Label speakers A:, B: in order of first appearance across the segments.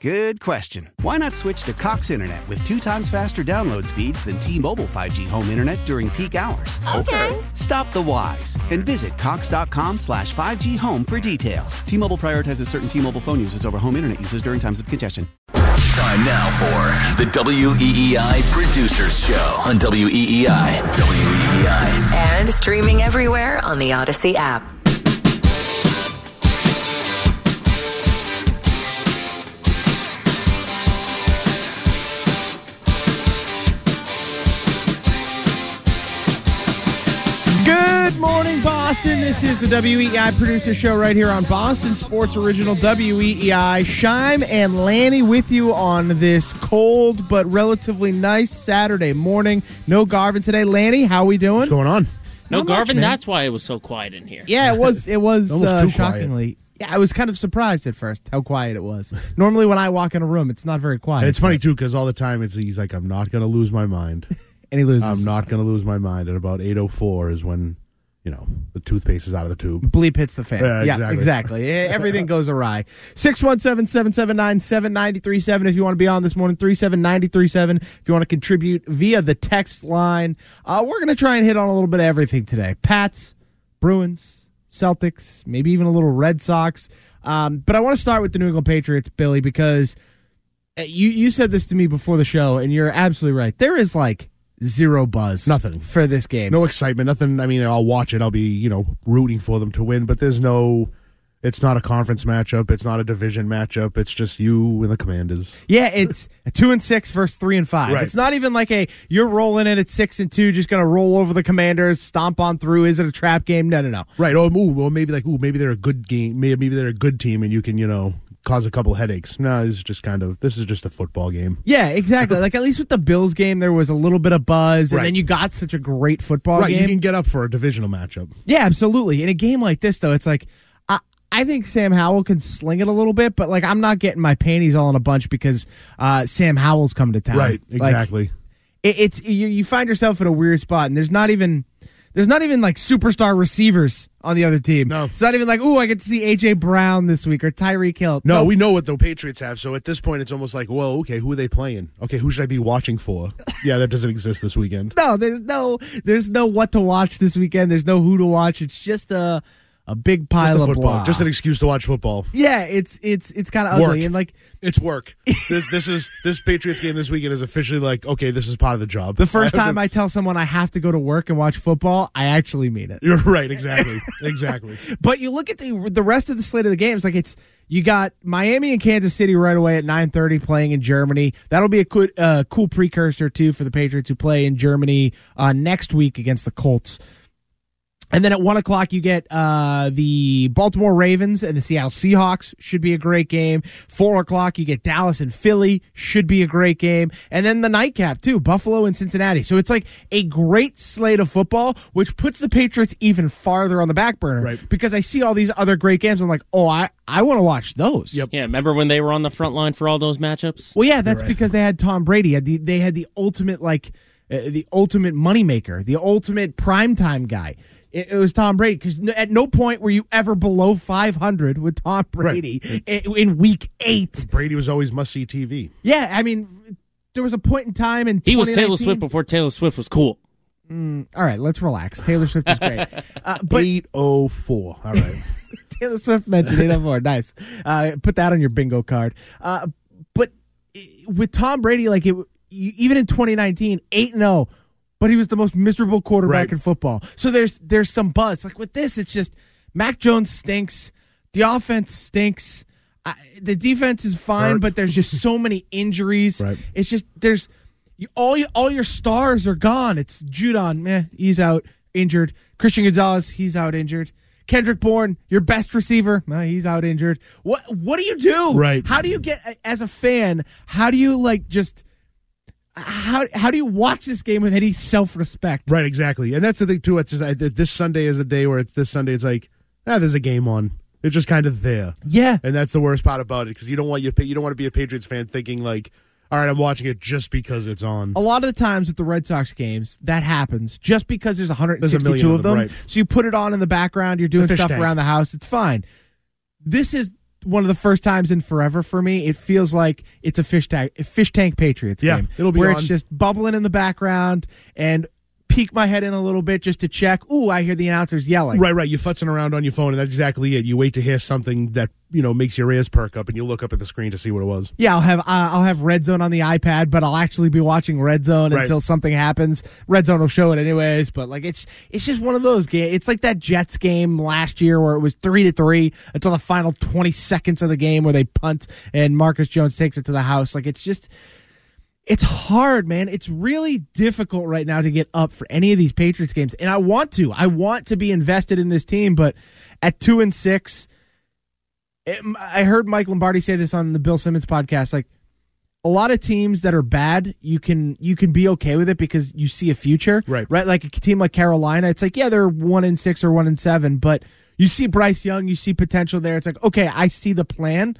A: Good question. Why not switch to Cox Internet with two times faster download speeds than T-Mobile 5G home internet during peak hours?
B: Okay.
A: Stop the whys and visit cox.com slash 5G home for details. T-Mobile prioritizes certain T-Mobile phone users over home internet users during times of congestion.
C: Time now for the WEEI Producers Show on E WEEI. WEEI.
D: And streaming everywhere on the Odyssey app.
E: Good morning, Boston. This is the WEEI producer show right here on Boston Sports Original WEEI. Scheim and Lanni with you on this cold but relatively nice Saturday morning. No Garvin today. Lanni, how we doing?
F: What's going on?
G: No,
E: Not
G: Garvin,
E: man.
G: that's why it was so quiet in here.
E: Yeah, it was. It was uh,
F: too quiet.
E: shockingly. Yeah, I was kind of surprised at first how quiet it was. Normally, when I walk in a room, it's not very quiet.
F: And it's funny too because all the time it's he's like, I'm not gonna lose my mind.
E: and he loses.
F: I'm not gonna lose my mind. And about 8:04 is when you know the toothpaste is out of the tube.
E: bleep hits the fan.
F: Yeah,
E: Yeah,
F: exactly.
E: exactly. Eh, Everything goes awry. 617-779-7937 if you want to be on this morning. 37937 if you want to contribute via the text line. Uh, we're going to try and hit on a little bit of everything today. Pats, Bruins, Celtics, maybe even a little Red Sox. Um, but I want to start with the New England Patriots, Billy, because uh, you, you said this to me before the show, and you're absolutely right. There is like zero buzz.
F: Nothing.
E: For this game.
F: No excitement. Nothing. I mean, I'll watch it. I'll be you know rooting for them to win. But there's no. It's not a conference matchup. It's not a division matchup. It's just you and the Commanders.
E: Yeah, it's two and six versus three and five.
F: Right.
E: It's not even like a you're rolling in at six and two, just gonna roll over the Commanders, stomp on through. Is it a trap game? No, no, no.
F: Right. Oh, ooh, well, maybe like ooh, maybe they're a good game. Maybe maybe they're a good team, and you can you know cause a couple headaches. No, it's just kind of this is just a football game.
E: Yeah, exactly. like at least with the Bills game, there was a little bit of buzz, and
F: Right.
E: then you got such a great football
F: right.
E: game.
F: You can get up for a divisional matchup.
E: Yeah, absolutely. In a game like this, though, it's like I, I think Sam Howell can sling it a little bit, but like I'm not getting my panties all in a bunch because uh, Sam Howell's coming to town.
F: Right.
E: Like,
F: Exactly.
E: it, it's you, you find yourself in a weird spot, and there's not even there's not even like superstar receivers on the other team.
F: No.
E: it's not even like ooh, I get to see AJ Brown this week or Tyreek Hill.
F: No, we know what the Patriots have. So at this point, it's almost like, well, okay, who are they playing? Okay, who should I be watching for? yeah, that doesn't exist this weekend.
E: no, there's no there's no what to watch this weekend. There's no who to watch. It's just a a big pile
F: Just
E: of
F: football,
E: blah.
F: just an excuse to watch football.
E: yeah, it's it's it's kind of ugly and like
F: It's work. this this is this Patriots game this weekend is officially like, okay, this is part of the job.
E: the first time I tell someone I have to go to work and watch football, I actually mean it.
F: You're right, exactly, exactly.
E: But you look at the the rest of the slate of the games, like it's you got Miami and Kansas City right away at nine thirty playing in Germany. That'll be a good, uh, cool precursor too for the Patriots who play in Germany uh, next week against the Colts. And then at one o'clock, you get uh, the Baltimore Ravens and the Seattle Seahawks. Should be a great game. Four o'clock, you get Dallas and Philly. Should be a great game. And then the nightcap too, Buffalo and Cincinnati. So it's like a great slate of football, which puts the Patriots even farther on the back burner.
F: Right.
E: Because I see all these other great games. I'm like, oh, I I want to watch those.
F: Yep.
G: Yeah, remember when they were on the front line for all those matchups?
E: Well, yeah, that's because they had Tom Brady. Had the, they had the ultimate like the ultimate moneymaker, the ultimate primetime guy. It, it was Tom Brady because at no point were you ever below 500 with Tom Brady in, in week eight.
F: Brady was always must see TV.
E: Yeah, I mean, there was a point in time in
G: He was Taylor Swift before Taylor Swift was cool.
E: All right, let's relax. Taylor Swift is great, uh, but
F: Eight oh four. All right.
E: Taylor Swift mentioned 804. Nice. Uh, put that on your bingo card. Uh, but with Tom Brady, like it, you- even in 2019, 8 0, but he was the most miserable quarterback
F: Right.
E: in football. So there's there's some buzz. Like with this, it's just Mac Jones stinks. The offense stinks. I, the defense is fine,
F: Hurt.
E: but there's just so many injuries.
F: Right.
E: It's just there's you, all you, all your stars are gone. It's Judon, meh, he's out injured. Christian Gonzalez, he's out injured. Kendrick Bourne, your best receiver, nah, he's out injured. What what do you do?
F: Right.
E: How do you get as a fan? How do you like just how how do you watch this game with any self respect?
F: Right, exactly, and that's the thing too. It's just, I, this Sunday is a day where it's this Sunday. It's like ah, there's a game on. It's just kind of there,
E: Yeah.
F: and that's the worst part about it because you don't want you you don't want to be a Patriots fan thinking like, all right, I'm watching it just because it's on.
E: a lot of the times with the Red Sox games, that happens just because there's 162
F: million
E: of
F: of
E: them.
F: them, right.
E: So you put it on in the background, you're doing stuff
F: tank.
E: around the house, it's fine. This is one of the first times in forever for me. It feels like it's a fish tank, a fish tank Patriots
F: Yeah,
E: game,
F: it'll be
E: where
F: on.
E: it's just bubbling in the background and peek my head in a little bit just to check. Ooh, I hear the announcers yelling.
F: Right, right. You're futzing around on your phone, and that's exactly it. You wait to hear something that you know makes your ears perk up, and you look up at the screen to see what it was.
E: Yeah, I'll have uh, I'll have Red Zone on the iPad, but I'll actually be watching Red Zone
F: Right.
E: until something happens. Red Zone will show it anyways, but like it's it's just one of those games. It's like that Jets game last year where it was three to three until the final twenty seconds of the game where they punt and Marcus Jones takes it to the house. Like it's just it's hard, man. It's really difficult right now to get up for any of these Patriots games, and I want to. I want to be invested in this team, but at two and six. It, I heard Mike Lombardi say this on the Bill Simmons podcast. Like a lot of teams that are bad, you can you can be okay with it because you see a future,
F: Right.
E: Right, like a team like Carolina, it's like yeah, they're one in six or one in seven, but you see Bryce Young, you see potential there. It's like okay, I see the plan.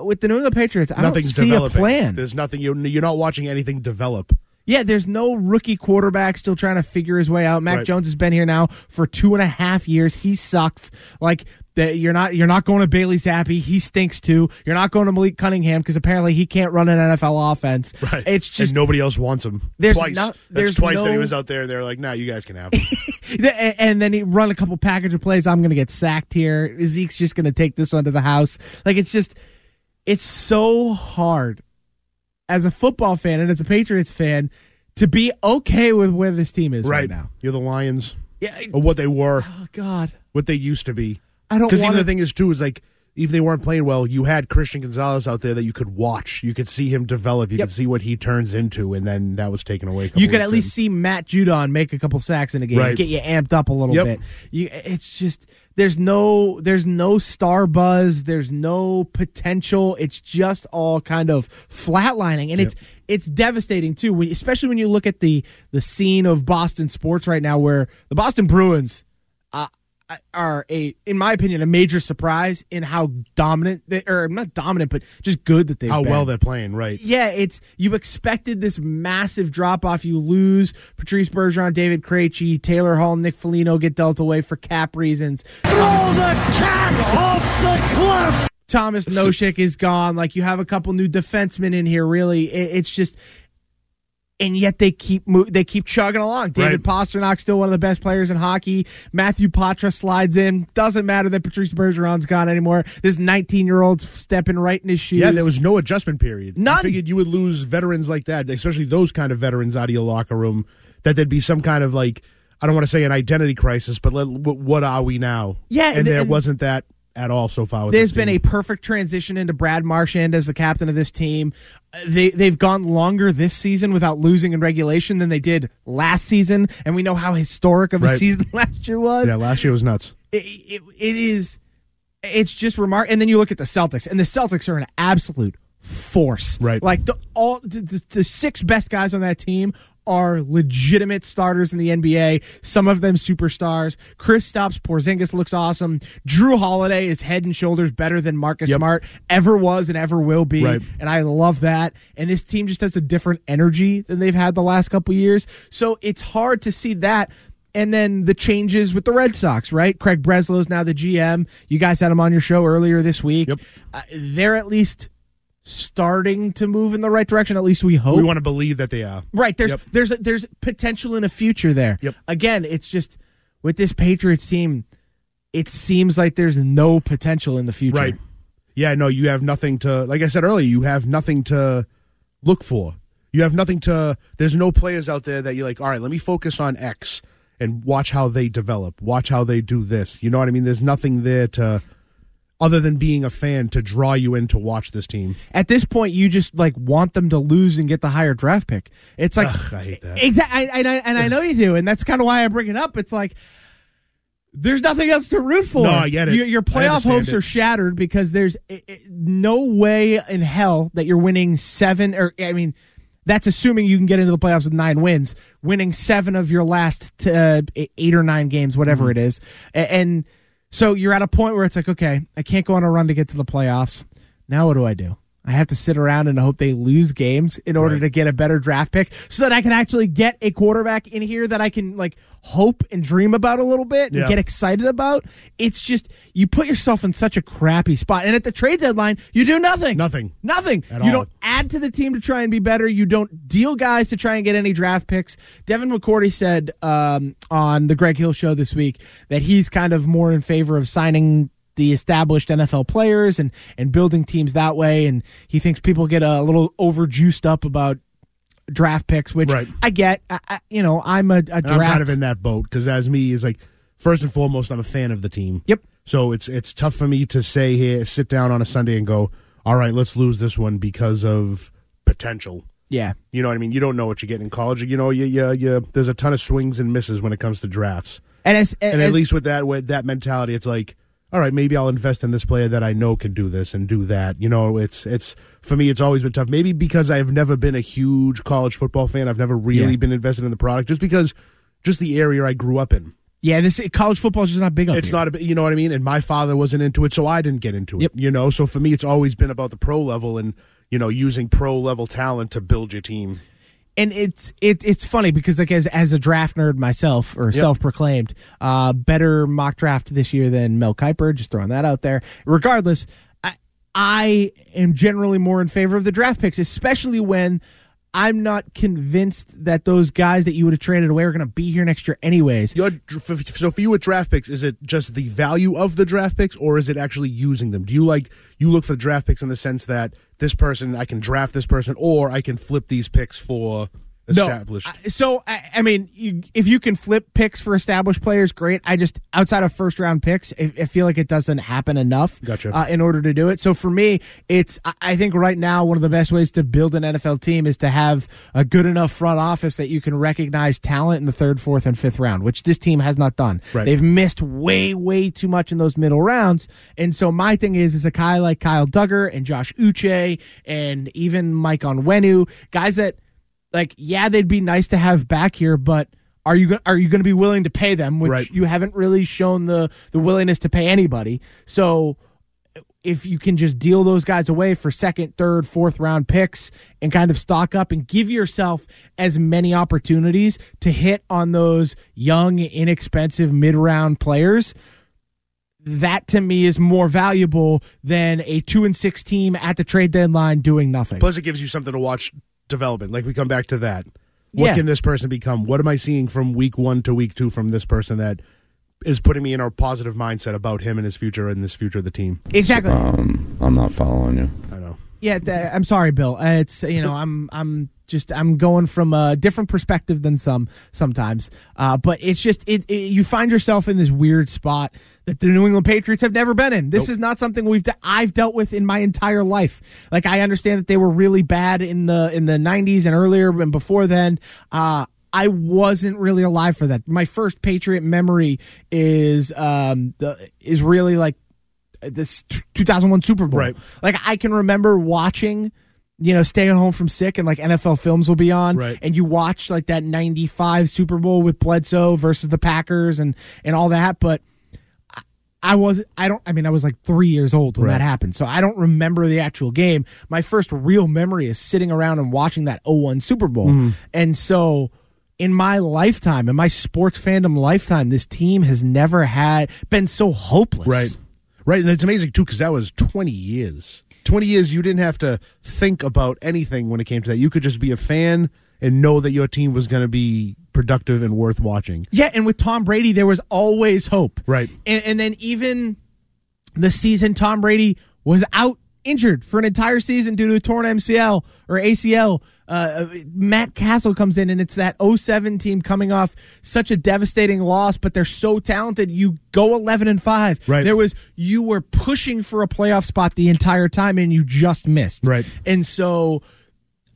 E: With the New England Patriots, I
F: Nothing's
E: don't see
F: developing.
E: a plan.
F: There's nothing. You're, you're not watching anything develop.
E: Yeah, there's no rookie quarterback still trying to figure his way out. Mac
F: Right.
E: Jones has been here now for two and a half years. He sucks. Like the, you're not you're not going to Bailey Zappe. He stinks too. You're not going to Malik Cunningham because apparently he can't run an NFL offense.
F: Right.
E: It's just
F: and nobody else wants him.
E: There's
F: twice.
E: no-
F: That's
E: there's
F: twice that he was out there. They're like, nah, you guys can have him.
E: and, and then he run a couple package of plays. I'm going to get sacked here. Zeke's just going to take this one to the house. Like it's just it's so hard as a football fan and as a Patriots fan to be okay with where this team is right,
F: right
E: now.
F: You're the Lions,
E: Yeah.
F: or what they were,
E: Oh God.
F: what they used to be.
E: I don't know.
F: Because even the thing is too is like even they weren't playing well, you had Christian Gonzalez out there that you could watch. You could see him develop. You
E: Yep.
F: could see what he turns into, and then that was taken away.
E: You could at least
F: in.
E: see Matt Judon make a couple sacks in a game,
F: Right.
E: get you amped up a little
F: Yep.
E: bit. You, it's just there's no there's no star buzz, there's no potential. It's just all kind of flatlining, and it's it's devastating too. When, especially when you look at the the scene of Boston sports right now, where the Boston Bruins. Uh, are a, in my opinion, a major surprise in how dominant they, or not dominant, but just good that they've
F: how
E: been.
F: well they're playing. Right.
E: Yeah, it's you expected this massive drop off. You lose Patrice Bergeron, David Krejci, Taylor Hall, Nick Foligno get dealt away for cap reasons. Throw the cat off the cliff. Tomas Nosek is gone. Like you have a couple new defensemen in here. Really, It- it's just. And yet they keep mo- they keep chugging along. David Pastrnak still one of the best players in hockey. Matthew Poitras slides in. Doesn't matter that Patrice Bergeron's gone anymore. This 19 year old's stepping right in his shoes.
F: Yeah, there was no adjustment period.
E: None.
F: You figured you would lose veterans like that, especially those kind of veterans out of your locker room. That there'd be some kind of like I don't want to say an identity crisis, but let, what are we now?
E: Yeah,
F: and,
E: and-
F: there
E: and-
F: wasn't that at all so far. With
E: There's been a perfect transition into Brad Marchand as the captain of this team. They they've gone longer this season without losing in regulation than they did last season, and we know how historic of a
F: Right.
E: season last year was.
F: yeah. Last year was nuts.
E: It, it, it is. It's just remarkable. And then you look at the Celtics, and the Celtics are an absolute force.
F: Right.
E: Like the all the, the, the six best guys on that team are legitimate starters in the NBA. Some of them superstars. Kristaps, Porzingis looks awesome. Jrue Holiday is head and shoulders better than Marcus
F: Yep.
E: Smart ever was and ever will be.
F: Right.
E: And I love that. And this team just has a different energy than they've had the last couple years. So it's hard to see that. And then the changes with the Red Sox, right? Craig Breslow's now the GM. You guys had him on your show earlier this week.
F: Yep.
E: Uh, they're at least starting to move in the right direction. At least we hope.
F: We want to believe that they are.
E: Right. There's
F: Yep.
E: there's a, there's potential in a future there.
F: Yep.
E: Again, it's just with this Patriots team, it seems like there's no potential in the future.
F: Right. Yeah, no, you have nothing to like I said earlier, you have nothing to look for. You have nothing to there's no players out there that you're like, all right, let me focus on X and watch how they develop. Watch how they do this. You know what I mean? There's nothing there to other than being a fan to draw you in to watch this team.
E: At this point, you just like want them to lose and get the higher draft pick. It's like
F: Ugh, I hate that.
E: Exactly, and I, and I know you do, and that's kind of why I bring it up. It's like there's nothing else to root for.
F: No, I get it.
E: Your, your playoff hopes
F: it.
E: are shattered because there's no way in hell that you're winning seven or I mean. That's assuming you can get into the playoffs with nine wins, winning seven of your last t- uh, eight or nine games, whatever
F: Mm-hmm.
E: it is. A- And so you're at a point where it's like, okay, I can't go on a run to get to the playoffs. Now what do I do? I have to sit around and hope they lose games in order
F: Right.
E: to get a better draft pick so that I can actually get a quarterback in here that I can like hope and dream about a little bit and
F: Yeah.
E: get excited about. It's just you put yourself in such a crappy spot. And at the trade deadline, you do nothing.
F: Nothing.
E: Nothing.
F: At
E: you
F: all.
E: don't add to the team to try and be better. You don't deal guys to try and get any draft picks. Devin McCourty said um, on the Greg Hill show this week that he's kind of more in favor of signing the established NFL players and and building teams that way. And he thinks people get a little over juiced up about draft picks, which
F: Right.
E: I get. I, I, you know, I'm a, a draft.
F: I'm kind of in that boat because as me is like first and foremost, I'm a fan of the team.
E: Yep.
F: So it's it's tough for me to say here, sit down on a Sunday and go, all right, let's lose this one because of potential.
E: yeah.
F: You know what I mean? You don't know what you get in college. You know, you, you, you, there's a ton of swings and misses when it comes to drafts.
E: And as,
F: And
E: as
F: at least with that with that mentality, it's like, all right, maybe I'll invest in this player that I know can do this and do that. You know, it's it's for me, it's always been tough. Maybe because I've never been a huge college football fan, I've never really
E: Yeah.
F: been invested in the product, just because just the area I grew up in.
E: yeah, this college football is just not big up
F: It's
E: here.
F: not a, you know what I mean. And my father wasn't into it, so I didn't get into it.
E: Yep.
F: You know, so for me, it's always been about the pro level and you know using pro level talent to build your team.
E: And it's it, it's funny because like as as a draft nerd myself or self proclaimed, uh, better mock draft this year than Mel Kiper. Just throwing that out there. Regardless, I, I am generally more in favor of the draft picks, especially when. I'm not convinced that those guys that you would have traded away are going to be here next year, anyways.
F: So for you with draft picks, is it just the value of the draft picks, or is it actually using them? Do you like you look for the draft picks in the sense that this person I can draft this person, or I can flip these picks for established?
E: No. So I, I mean, you, if you can flip picks for established players, great. I just outside of first round picks, I, I feel like it doesn't happen enough.
F: Gotcha.
E: Uh, in order to do it, so for me, it's I- think right now one of the best ways to build an NFL team is to have a good enough front office that you can recognize talent in the third, fourth, and fifth round, which this team has not done.
F: Right.
E: They've missed way, way too much in those middle rounds, and so my thing is, is a guy like Kyle Dugger and Josh Uche and even Mike Onwenu, guys that like yeah they'd be nice to have back here but are you go- are you going to be willing to pay them? Which
F: Right.
E: you haven't really shown the the willingness to pay anybody. So if you can just deal those guys away for second third fourth round picks and kind of stock up and give yourself as many opportunities to hit on those young inexpensive mid round players that to me is more valuable than a 2 and 6 team at the trade deadline doing nothing.
F: Plus, it gives you something to watch development. Like we come back to that. What
E: Yeah.
F: can this person become? What am I seeing from week one to week two from this person that is putting me in a positive mindset about him and his future and this future of the team?
E: exactly
H: Um, I'm not following you.
F: I know.
E: Yeah, th- I'm sorry, Bill. Uh, It's you know I'm I'm just I'm going from a different perspective than some sometimes. Uh, but it's just it, it you find yourself in this weird spot that the New England Patriots have never been in. This is not something we've de- I've dealt with in my entire life. Like I understand that they were really bad in the in the 90s and earlier and before then. Uh, I wasn't really alive for that. My first Patriot memory is um the, is really like this t- 2001 Super Bowl.
F: Right.
E: Like I can remember watching, you know, staying home from sick and like NFL films will be on,
F: Right.
E: and you watch like that '95 Super Bowl with Bledsoe versus the Packers and and all that. But I- was I don't I mean I was like three years old when
F: Right.
E: that happened, so I don't remember the actual game. My first real memory is sitting around and watching that 01 Super Bowl,
F: Mm-hmm.
E: and so. In my lifetime, in my sports fandom lifetime, this team has never had been so hopeless.
F: Right. Right. And it's amazing, too, because that was 20 years. 20 years, you didn't have to think about anything when it came to that. You could just be a fan and know that your team was going to be productive and worth watching.
E: Yeah, and with Tom Brady, there was always hope.
F: Right.
E: And, and then even the season Tom Brady was out injured for an entire season due to a torn MCL or ACL. uh, Matt Cassel comes in, and it's that 07 team coming off such a devastating loss, but they're so talented. You go 11 and five.
F: Right.
E: There was you were pushing for a playoff spot the entire time, and you just missed.
F: Right.
E: And so,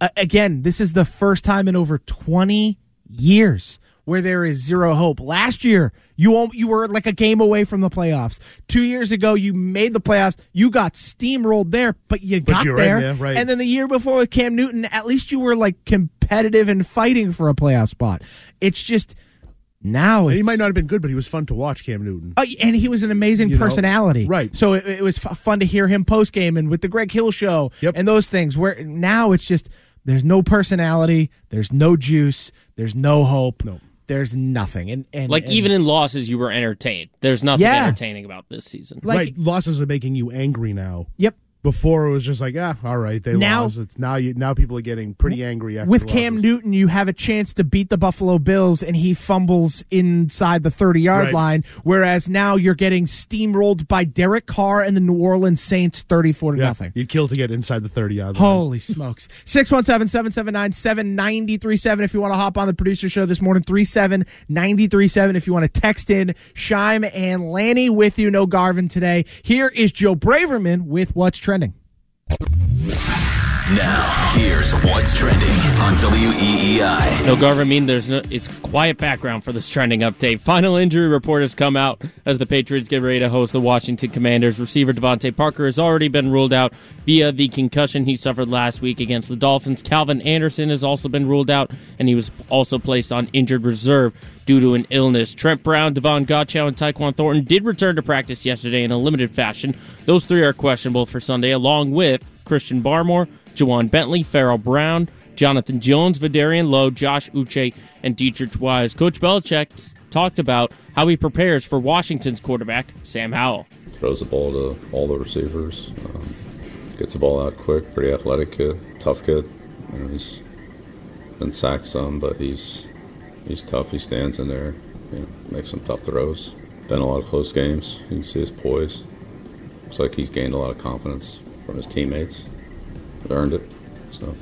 E: uh, again, this is the first time in over 20 years where there is zero hope. Last year, you you were like a game away from the playoffs. Two years ago, you made the playoffs. You got steamrolled there, but you
F: But
E: got
F: you were in
E: there.
F: there, right.
E: And then the year before with Cam Newton, at least you were like competitive and fighting for a playoff spot. It's just now it's,
F: he might not have been good, but he was fun to watch, Cam Newton.
E: Oh, and he was an amazing
F: You know,
E: personality,
F: right.
E: So it, it was f- fun to hear him post game and with the Greg Hill show
F: Yep.
E: and those things. Where now it's just there's no personality, there's no juice, there's no hope,
F: No.
E: there's nothing. And, and
G: Like
E: and-
G: even in losses, you were entertained. There's nothing
E: Yeah.
G: entertaining about this season.
E: like
F: right. Losses are making you angry now.
E: yep.
F: Before it was just like, ah, all right, they
E: Now-
F: lost. It's now you now people are getting pretty angry after
E: With
F: the
E: Cam. Newton, you have a chance to beat the Buffalo Bills, and he fumbles inside the 30 yard
F: Right.
E: line. Whereas now you're getting steamrolled by Derek Carr and the New Orleans Saints 34 to
F: Yeah,
E: nothing.
F: You'd kill to get inside the thirty yard line.
E: Holy smokes. 617 779 7937 if you want to hop on the producer show this morning. 37937 if you want to text in. Scheim and Lanni with you. No Garvin today. Here is Joe Braverman with What's Trending.
C: Now, here's what's trending on WEEI.
G: No Garvin mean there's no it's quiet background for this trending update. Final injury report has come out as the Patriots get ready to host the Washington Commanders. Receiver DeVante Parker has already been ruled out via the concussion he suffered last week against the Dolphins. Calvin Anderson has also been ruled out and he was also placed on injured reserve due to an illness. Trent Brown, Devon Gottschall, and Tyquan Thornton did return to practice yesterday in a limited fashion. Those three are questionable for Sunday, along with Christian Barmore, Ja'Whaun Bentley, Pharaoh Brown, Jonathan Jones, Vederian Lowe, Josh Uche, and Deatrich Wise. Coach Belichick talked about how he prepares for Washington's quarterback, Sam Howell.
H: Throws the ball to all the receivers. Um, gets the ball out quick. Pretty athletic kid. Tough kid. You know, he's been sacked some, but he's he's tough. He stands in there. You know, makes some tough throws. Been a lot of close games. You can see his poise. Looks like he's gained a lot of confidence from his teammates. Earned it. So,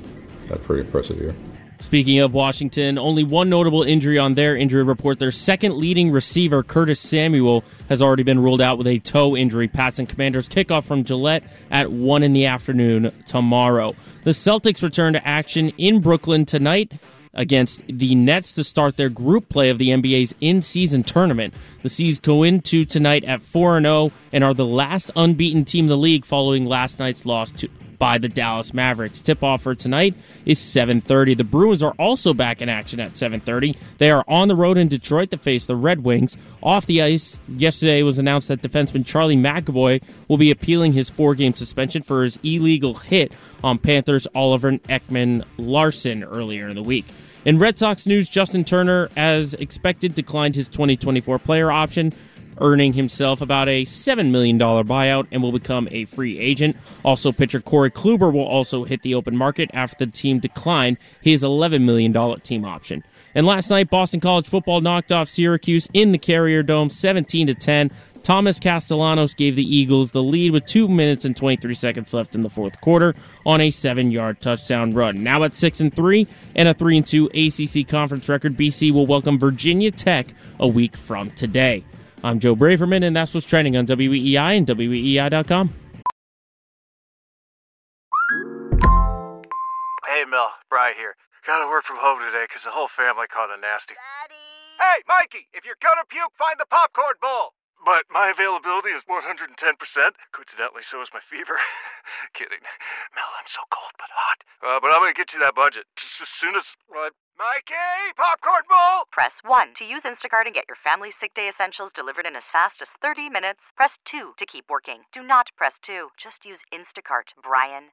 H: a pretty impressive year.
G: Speaking of Washington, only one notable injury on their injury report. Their second leading receiver, Curtis Samuel, has already been ruled out with a toe injury. Pats and Commanders kickoff from Gillette at 1 in the afternoon tomorrow. The Celtics return to action in Brooklyn tonight against the Nets to start their group play of the NBA's in-season tournament. The C's go into tonight at 4 0 and are the last unbeaten team in the league following last night's loss to by the Dallas Mavericks. Tip off for tonight is 7:30. The Bruins are also back in action at 7:30. They are on the road in Detroit to face the Red Wings. Off the ice, yesterday was announced that defenseman Charlie McAvoy will be appealing his four-game suspension for his illegal hit on Panthers Oliver Ekman Larson earlier in the week. In Red Sox news, Justin Turner, as expected, declined his 2024 player option earning himself about a $7 million buyout and will become a free agent. Also, pitcher Corey Kluber will also hit the open market after the team declined his $11 million team option. And last night, Boston College football knocked off Syracuse in the Carrier Dome 17 to 10. Thomas Castellanos gave the Eagles the lead with 2 minutes and 23 seconds left in the fourth quarter on a 7-yard touchdown run. Now at 6 and 3 and a 3 and 2 ACC conference record, BC will welcome Virginia Tech a week from today. I'm Joe Braverman, and that's what's trending on WEEI and E WEEI.com.
I: Hey, Mel, Bry here. Gotta work from home today because the whole family caught a nasty. Daddy! Hey, Mikey, if you're gonna puke, find the popcorn bowl! But my availability is 110%. Coincidentally, so is my fever. Kidding. Mel, I'm so cold but hot. Uh, but I'm gonna get you that budget just as soon as. Uh, Mikey, popcorn bowl!
J: Press 1 to use Instacart and get your family's sick day essentials delivered in as fast as 30 minutes. Press 2 to keep working. Do not press 2. Just use Instacart, Brian.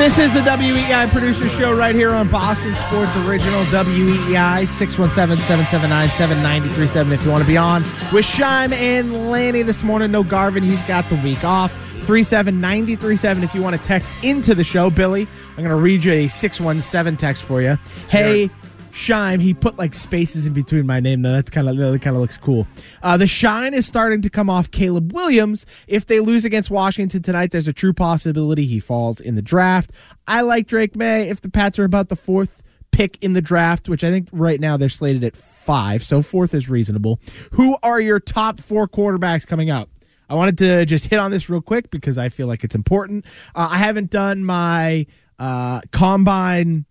E: This is the WEEI Producer Show right here on Boston Sports Original WEEI 617-779-7937 if you want to be on with Scheim and Lanni this morning. No Garvin, he's got the week off. 37937 if you want to text into the show. Billy, I'm going to read you a 617 text for you. Hey, Shine, he put like spaces in between my name though. That's kind of that kind of looks cool. Uh, the shine is starting to come off Caleb Williams. If they lose against Washington tonight, there's a true possibility he falls in the draft. I like Drake Maye. If the Pats are about the fourth pick in the draft, which I think right now they're slated at five, so fourth is reasonable. Who are your top four quarterbacks coming up? I wanted to just hit on this real quick because I feel like it's important. Uh, I haven't done my uh, combine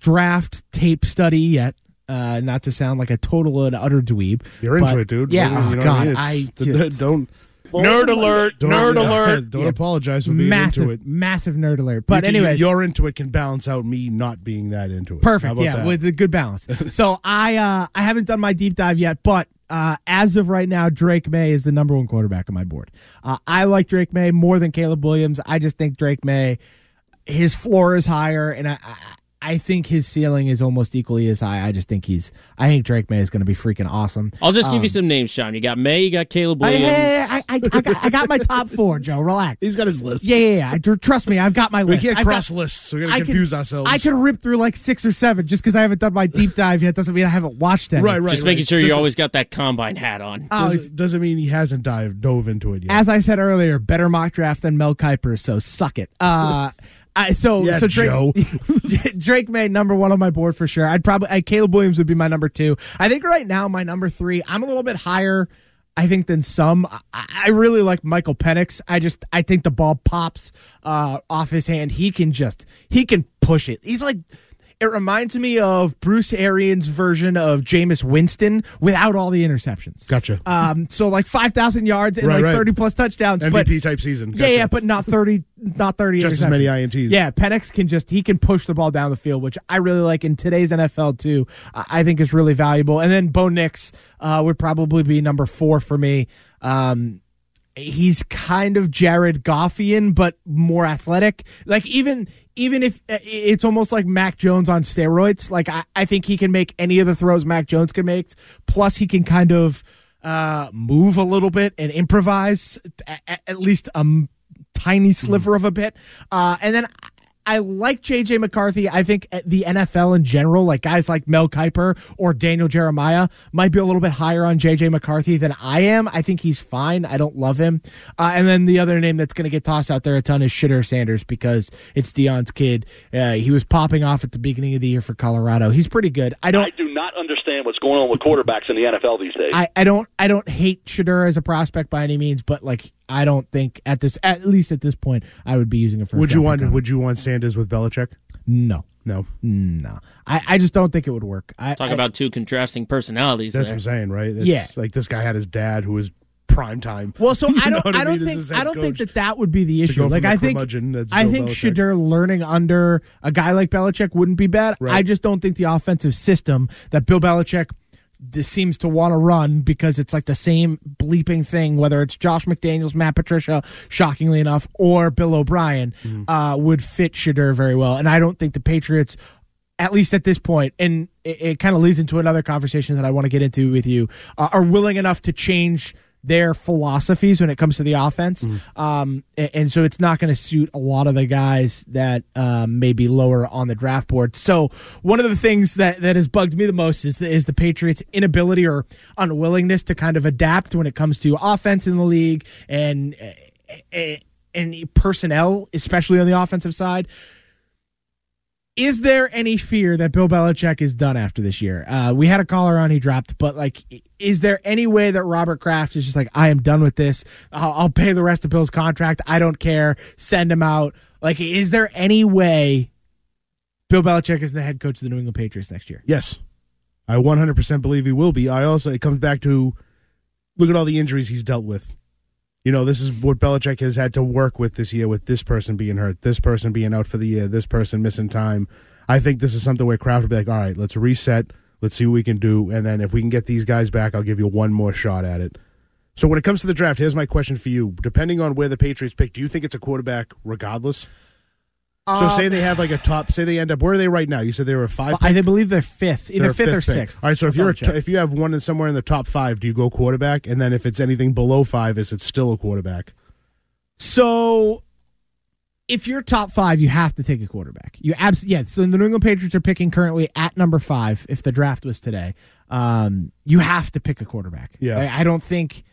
E: draft tape study yet. Uh, not to sound like a total and utter dweeb.
F: You're
E: but-
F: into it, dude.
E: Yeah.
F: You
E: oh,
F: know what I
E: God.
F: mean?
E: I
F: It's-
E: just
F: don't
G: Nerd alert!
F: don't,
G: Nerd
F: yeah,
G: alert!
F: Don't
E: Yeah.
F: apologize for being
E: massive,
F: into it.
E: massive nerd alert. But
F: You can-
E: anyways,
F: your into it can balance out me not being that into it. How
E: Perfect.
F: about
E: Yeah,
F: that?
E: with a good balance. so I uh I haven't done my deep dive yet, but uh, as of right now, Drake Maye is the number one quarterback on my board. Uh, I like Drake Maye more than Caleb Williams. I just think Drake Maye, his floor is higher, and I, I I think his ceiling is almost equally as high. I just think he's. I think Drake Maye is going to be freaking awesome.
G: I'll just give
E: Um,
G: you some names, Sean. You got Maye, you got Caleb
E: I,
G: Williams.
E: hey, I, I, I, got, I got my top four, Joe. Relax.
F: He's got his list.
E: Yeah, yeah, yeah. I- trust me, I've got my
F: We
E: list.
F: can't
E: I've
F: cross
E: got-
F: lists. We're going
E: I
F: to
E: can-
F: confuse ourselves.
E: I could rip through like six or seven just because I haven't done my deep dive yet. Doesn't mean I haven't watched any.
F: Right, right.
G: just
F: right.
G: making sure you
F: Doesn't-
G: always got that combine hat on.
E: Oh,
F: Doesn't, doesn't mean he hasn't dive, dove into it yet.
E: as I said earlier, better mock draft than Mel Kiper, so suck it. Uh, I, so
F: Yeah,
E: so Drake. Drake Maye number one on my board for sure. I'd probably uh, Caleb Williams would be my number two. I think right now my number three. I'm a little bit higher. I think than some. I, I really like Michael Penix. I just I think the ball pops uh, off his hand. He can just he can push it. He's like. It reminds me of Bruce Arians' version of Jameis Winston without all the interceptions.
F: Gotcha.
E: Um, so like five thousand yards and
F: Right,
E: like
F: right.
E: thirty plus touchdowns. but
F: MVP type season.
E: yeah,
F: Gotcha.
E: yeah, but not thirty, not thirty.
F: Just as many. INTs.
E: Yeah, Penix can just he can push the ball down the field, which I really like in today's NFL too. I I think is really valuable. And then Bo Nix uh, would probably be number four for me. Um, he's kind of Jared Goffian, but more athletic. Like even even if uh, it's almost like Mac Jones on steroids. Like I, I think he can make any of the throws Mac Jones can make. Plus, he can kind of uh, move a little bit and improvise at, at least a m- tiny sliver of a bit. Uh, and then. I like JJ McCarthy. I think the NFL in general, like guys like Mel Kiper or Daniel Jeremiah, might be a little bit higher on JJ McCarthy than I am. I think he's fine. I don't love him. Uh, and then the other name that's going to get tossed out there a ton is Shedeur Sanders because it's Deion's kid. Uh, he was popping off at the beginning of the year for Colorado. He's pretty good. I don't.
K: I do not understand what's going on with quarterbacks in the NFL these days.
E: I, I don't I don't hate Shedeur as a prospect by any means, but like I don't think at this at least at this point I would be using a first.
F: Would you want
E: pick on him.
F: Would you want Sanders with Belichick?
E: No,
F: No.
E: no. I, I just don't think it would work. I,
G: Talk
E: I-
G: about two contrasting personalities
F: That's
G: there.
F: what I'm saying, right? It's
E: Yeah.
F: Like this guy had his dad who was prime time.
E: Well, so
F: You
E: I
F: know
E: don't.
F: what
E: I don't
F: mean?
E: Think. I don't think that that would be the issue. Like
F: from
E: I
F: a
E: think.
F: curmudgeon, that's
E: I think
F: Belichick.
E: Shedeur learning under a guy like Belichick wouldn't be bad.
F: Right.
E: I just don't think the offensive system that Bill Belichick d- seems to want to run because it's like the same bleeping thing, whether it's Josh McDaniels, Matt Patricia, shockingly enough, or Bill O'Brien,
F: Mm-hmm.
E: uh, would fit Shedeur very well. And I don't think the Patriots at least at this point, and it, it kind of leads into another conversation that I want to get into with you, uh, are willing enough to change their philosophies when it comes to the offense. Um, and, and so it's not going to suit a lot of the guys that um, may be lower on the draft board. So one of the things that, that has bugged me the most is the, is the Patriots' inability or unwillingness to kind of adapt when it comes to offense in the league and and, and personnel, especially on the offensive side is there any fear that Bill Belichick is done after this year? Uh, we had a caller on, he dropped, but like, is there any way that Robert Kraft is just like, I am done with this. I'll, I'll pay the rest of Bill's contract. I don't care. Send him out. Like, is there any way Bill Belichick is the head coach of the New England Patriots next year?
F: Yes. I 100% believe he will be. I also, it comes back to look at all the injuries he's dealt with. You know, this is what Belichick has had to work with this year with this person being hurt, this person being out for the year, this person missing time. I think this is something where Kraft will be like, all right, let's reset. Let's see what we can do. And then if we can get these guys back, I'll give you one more shot at it. So when it comes to the draft, here's my question for you. Depending on where the Patriots pick, do you think it's a quarterback regardless? So
E: Um,
F: say they have like a top. Say they end up. Where are they right now? You said they were a five.
E: I believe they're fifth, either
F: They're
E: fifth, or
F: pick.
E: sixth.
F: All right, so if
E: I'll
F: you're a
E: double check.
F: if you have one in somewhere in the top five, do you go quarterback? And then if it's anything below five, is it still a quarterback?
E: So if you're top five, you have to take a quarterback. You abs- yeah. So the New England Patriots are picking currently at number five. If the draft was today, um, you have to pick a quarterback.
F: Yeah.
E: I, I don't think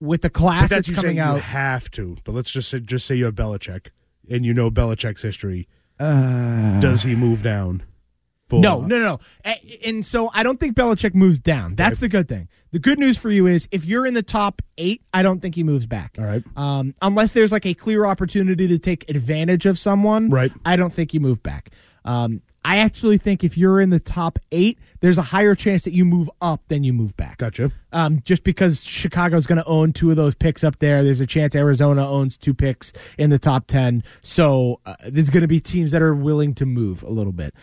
E: with the
F: But
E: class
F: that's
E: that's
F: you
E: coming
F: saying you
E: out.
F: have to. But let's just say, just say you have Belichick, and you know Belichick's history.
E: Uh,
F: Does he move down? For,
E: No, no, no. And so I don't think Belichick moves down. That's the good thing. The good news for you is if you're in the top eight, I don't think he moves back.
F: All right.
E: Um, unless there's like a clear opportunity to take advantage of someone,
F: Right.
E: I don't think you move back. Um, I actually think if you're in the top eight, there's a higher chance that you move up than you move back.
F: Gotcha.
E: Um, just because Chicago's going to own two of those picks up there, there's a chance Arizona owns two picks in the top 10. So uh, there's going to be teams that are willing to move a little bit.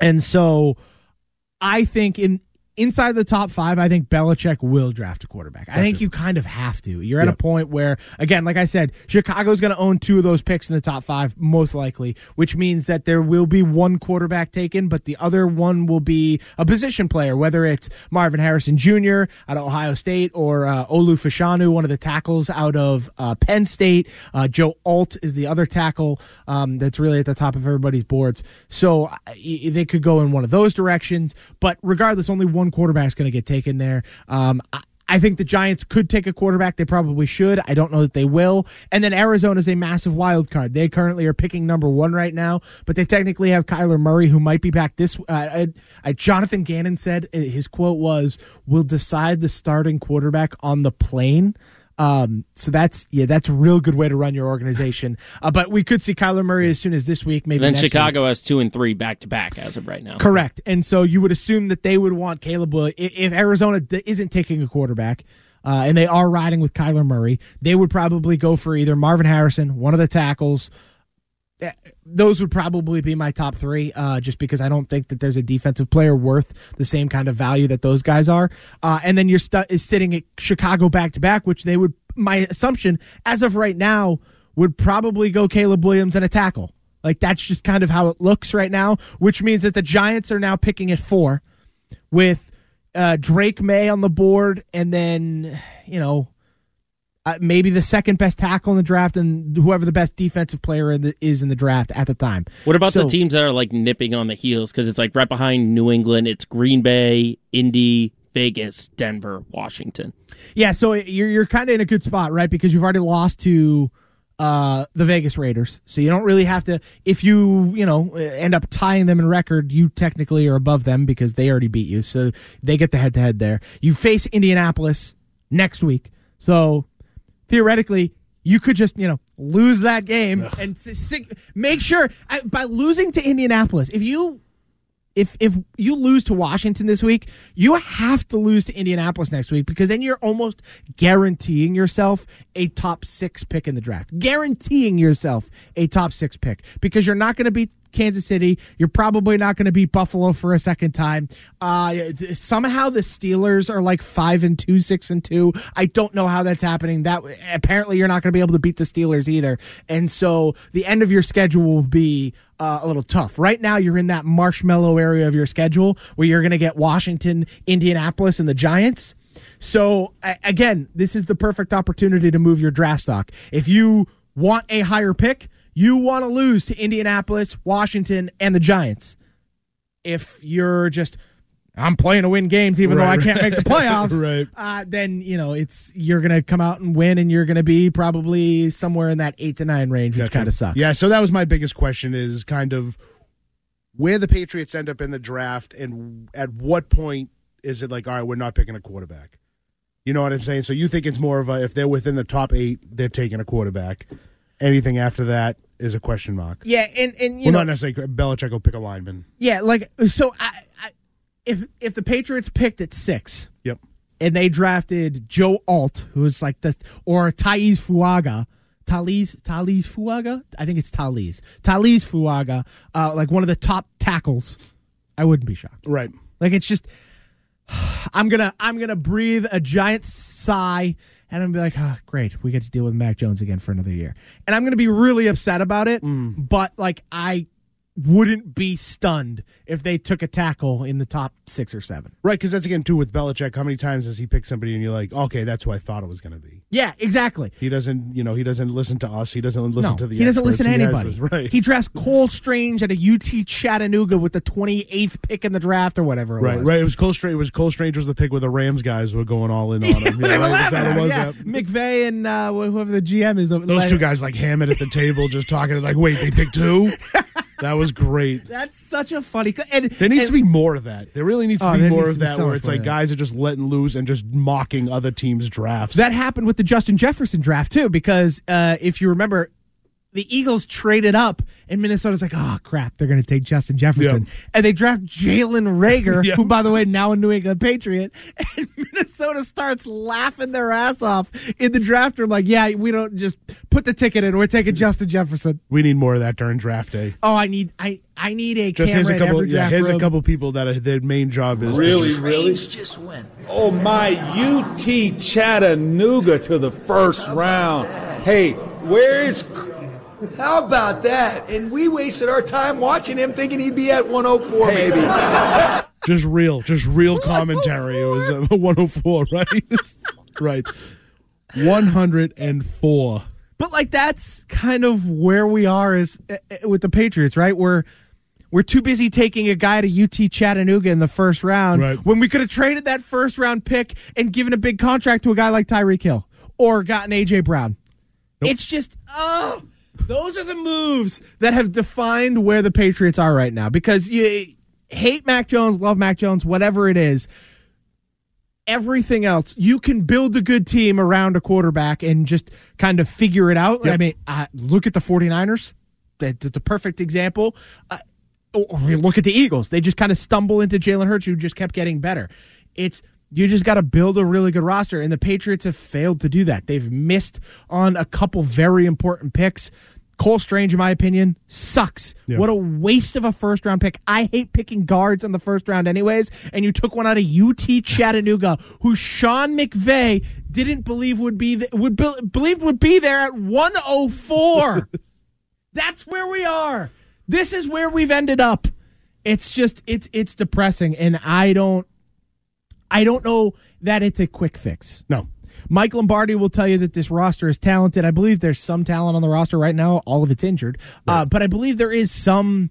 E: And so I think in inside the top five, I think Belichick will draft a quarterback. I think you kind of have to. You're at a point where, again, like I said, Chicago's going to own two of those picks in the top five, most likely, which means that there will be one quarterback taken, but the other one will be a position player, whether it's Marvin Harrison Jr. out of Ohio State or uh, Olu Fashanu, one of the tackles out of uh, Penn State. Uh, Joe Alt is the other tackle um, that's really at the top of everybody's boards. So uh, they could go in one of those directions, but regardless, only one quarterback is going to get taken there. Um, I, I think the Giants could take a quarterback. They probably should. I don't know that they will. And then Arizona is a massive wild card. They currently are picking number one right now, but they technically have Kyler Murray, who might be back this. Uh, uh, uh, Jonathan Gannon said uh, his quote was, "We'll decide the starting quarterback on the plane." Um, so that's yeah, that's a real good way to run your organization. Uh, but we could see Kyler Murray as soon as this week, maybe.
G: then
E: next week.
G: Chicago has two and three back to back as of right now.
E: Correct. And so you would assume that they would want Caleb Williams. If Arizona isn't taking a quarterback, uh, and they are riding with Kyler Murray, they would probably go for either Marvin Harrison, one of the tackles. Those would probably be my top three, uh, just because I don't think that there's a defensive player worth the same kind of value that those guys are. Uh, and then you're stu- is sitting at Chicago back to back, which they would. My assumption, as of right now, would probably go Caleb Williams and a tackle. Like that's just kind of how it looks right now, which means that the Giants are now picking at four with uh, Drake Maye on the board, and then you know uh, maybe the second best tackle in the draft, and whoever the best defensive player in the, is in the draft at the time.
G: What about
E: So-
G: the teams that are like nipping on the heels? Because it's like right behind New England, it's Green Bay, Indy, Vegas, Denver, Washington.
E: Yeah, so you're you're kind of in a good spot, right? Because you've already lost to uh, the Vegas Raiders, so you don't really have to. If you you know end up tying them in record, you technically are above them because they already beat you, so they get the head to head there. You face Indianapolis next week, so theoretically. You could just, you know, lose that game and s- sig- make sure I, by losing to Indianapolis. If you if if you lose to Washington this week, you have to lose to Indianapolis next week because then you're almost guaranteeing yourself a top six pick in the draft. Guaranteeing yourself a top six pick because you're not going to beat Kansas City. You're probably not going to beat Buffalo for a second time. Uh, somehow the Steelers are like five and two, six and two. I don't know how that's happening. That apparently you're not going to be able to beat the Steelers either. And so the end of your schedule will be uh, a little tough. Right now, you're in that marshmallow area of your schedule where you're going to get Washington, Indianapolis, and the Giants. So a- again, this is the perfect opportunity to move your draft stock. If you want a higher pick, you want to lose to Indianapolis, Washington, and the Giants. If you're just I'm playing to win games even though I
F: Right,
E: can't make the playoffs,
F: right.
E: uh, then you know it's you're gonna come out and win, and you're gonna be probably somewhere in that eight to nine range, which
F: Gotcha.
E: kind of sucks.
F: Yeah, so that was my biggest question is kind of where the Patriots end up in the draft and at what point is it like, all right, we're not picking a quarterback? You know what I'm saying? So you think it's more of a if they're within the top eight, they're taking a quarterback. Anything after that is a question mark.
E: Yeah, and and you
F: well,
E: know,
F: not necessarily. Belichick will pick a lineman.
E: yeah, like so. I, I if if the Patriots picked at six,
F: Yep.
E: and they drafted Joe Alt, who's like the or Thais Fuaga. Talise Talise Fuaga? I think it's Talise. Talise Fuaga, uh, like one of the top tackles. I wouldn't be shocked.
F: Right.
E: Like it's just I'm gonna I'm gonna breathe a giant sigh and I'm gonna be like, ah, great, we get to deal with Mac Jones again for another year. And I'm gonna be really upset about it, but like I wouldn't be stunned if they took a tackle in the top six or seven.
F: Right, because that's again too with Belichick. How many times has he picked somebody and you're like, okay, that's who I thought it was going to be.
E: Yeah, exactly.
F: He doesn't, you know, he doesn't listen to us. He doesn't listen
E: no,
F: to the.
E: he doesn't
F: experts.
E: listen to
F: He
E: anybody.
F: this- right.
E: He drafts Cole Strange at a UT Chattanooga with the 28th pick in the draft or whatever it
F: Right,
E: was.
F: right. It was Cole Strange. It was Cole Strange was the pick where the Rams guys were going all in on him.
E: they
F: Yeah,
E: were
F: right?
E: Laughing
F: that
E: at
F: what it
E: him,
F: was?
E: yeah. McVay and uh, whoever the GM is.
F: Those two guys like hammered at the table, just talking like, "Wait, they picked two? That was great.
E: That's such a funny. And
F: There needs
E: and-
F: to be more of that. There really needs to
E: Oh,
F: be more of that,
E: so
F: where it's like
E: that.
F: guys are just letting loose and just mocking other teams' drafts.
E: That happened with the Justin Jefferson draft too, because uh, if you remember, the Eagles traded up, and Minnesota's like, "Oh crap, they're going to take Justin Jefferson," and they draft Jalen Reagor,
F: Yeah.
E: who, by the way, now a New England Patriot, and Minnesota starts laughing their ass off in the draft room, like, "Yeah, we don't just put the ticket in; we're taking Justin Jefferson."
F: we need more of that during draft day.
E: Oh, I need, I, I need a
F: Just
E: camera
F: here's a couple.
E: every
F: Yeah,
E: draft
F: here's
E: room.
F: a couple people that are, their main job is to
L: Really,
F: just-
L: really?
M: just went.
L: Oh my, UT Chattanooga to the first round. Hey, where is
M: How about that? And we wasted our time watching him thinking he'd be at 104 maybe.
F: just real, just real commentary. It was uh, 104, right? right. 104.
E: But like that's kind of where we are as uh, uh, with the Patriots, right? We're we're too busy taking a guy to UT Chattanooga in the first round
F: Right.
E: when we could have traded that first round pick and given a big contract to a guy like Tyreek Hill or gotten AJ Brown. It's just oh, those are the moves that have defined where the Patriots are right now because you hate Mac Jones, love Mac Jones, whatever it is everything else, you can build a good team around a quarterback and just kind of figure it out. I mean, uh, look at the 49ers. That- That's the perfect example. Uh, or or look at the Eagles. They just kind of stumble into Jalen Hurts, who just kept getting better. It's you just got to build a really good roster, and the Patriots have failed to do that. They've missed on a couple very important picks. Cole Strange, in my opinion, sucks.
F: Yeah.
E: What a waste of a first round pick. I hate picking guards in the first round, anyways. And you took one out of UT Chattanooga, who Sean McVay didn't believe would be th- would be- believed would be there at 104. That's where we are. This is where we've ended up. It's just it's it's depressing, and I don't I don't know that it's a quick fix.
F: No.
E: Mike Lombardi will tell you that this roster is talented. I believe there's some talent on the roster right now. All of it's injured, uh, but I believe there is some,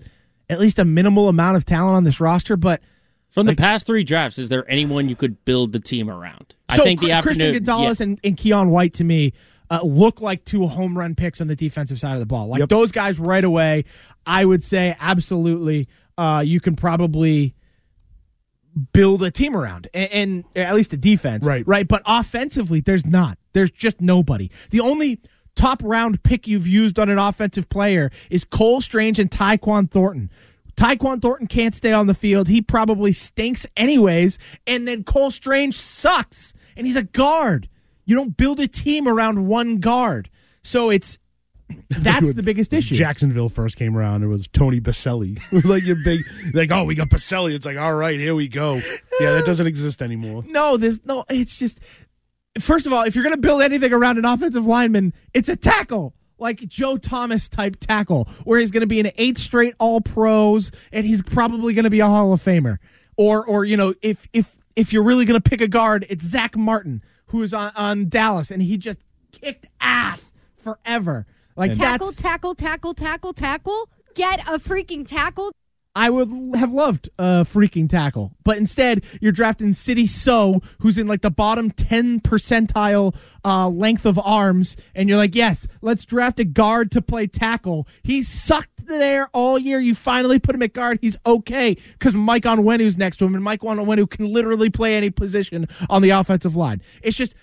E: at least a minimal amount of talent on this roster. But
G: From the past three drafts, is there anyone you could build the team around? I
E: so
G: think the
E: Christian
G: afternoon.
E: Gonzalez and, and Keion White to me uh, look like two home run picks on the defensive side of the ball. Like
F: Yep.
E: those guys right away, I would say absolutely. Uh, you can probably build a team around, and, and at least a defense,
F: Right.
E: Right, but offensively, there's not. There's just nobody. The only top round pick you've used on an offensive player is Cole Strange and Tyquan Thornton. Tyquan Thornton can't stay on the field. He probably stinks anyways. And then Cole Strange sucks, and he's a guard. You don't build a team around one guard. So it's that's
F: when
E: the biggest issue.
F: Jacksonville first came around. It was Tony Boselli. It was like your big, like, oh, we got Boselli. It's like, all right, here we go. Yeah, that doesn't exist anymore.
E: No, there's no. It's just first of all, if you're going to build anything around an offensive lineman, it's a tackle. Like Joe Thomas type tackle, where he's going to be in eight straight All Pros, and he's probably going to be a Hall of Famer. Or, or you know, if if if you're really going to pick a guard, it's Zach Martin, who is on, on Dallas, and he just kicked ass forever. Like
B: tackle, tackle, tackle, tackle, tackle. Get a freaking tackle.
E: I would have loved a freaking tackle, but instead you're drafting Sidy Sow, who's in like the bottom ten percentile uh, length of arms, and you're like, yes, let's draft a guard to play tackle. He sucked there all year. You finally put him at guard. He's okay because Mike Onwenu's next to him, and Mike Onwenu can literally play any position on the offensive line. It's just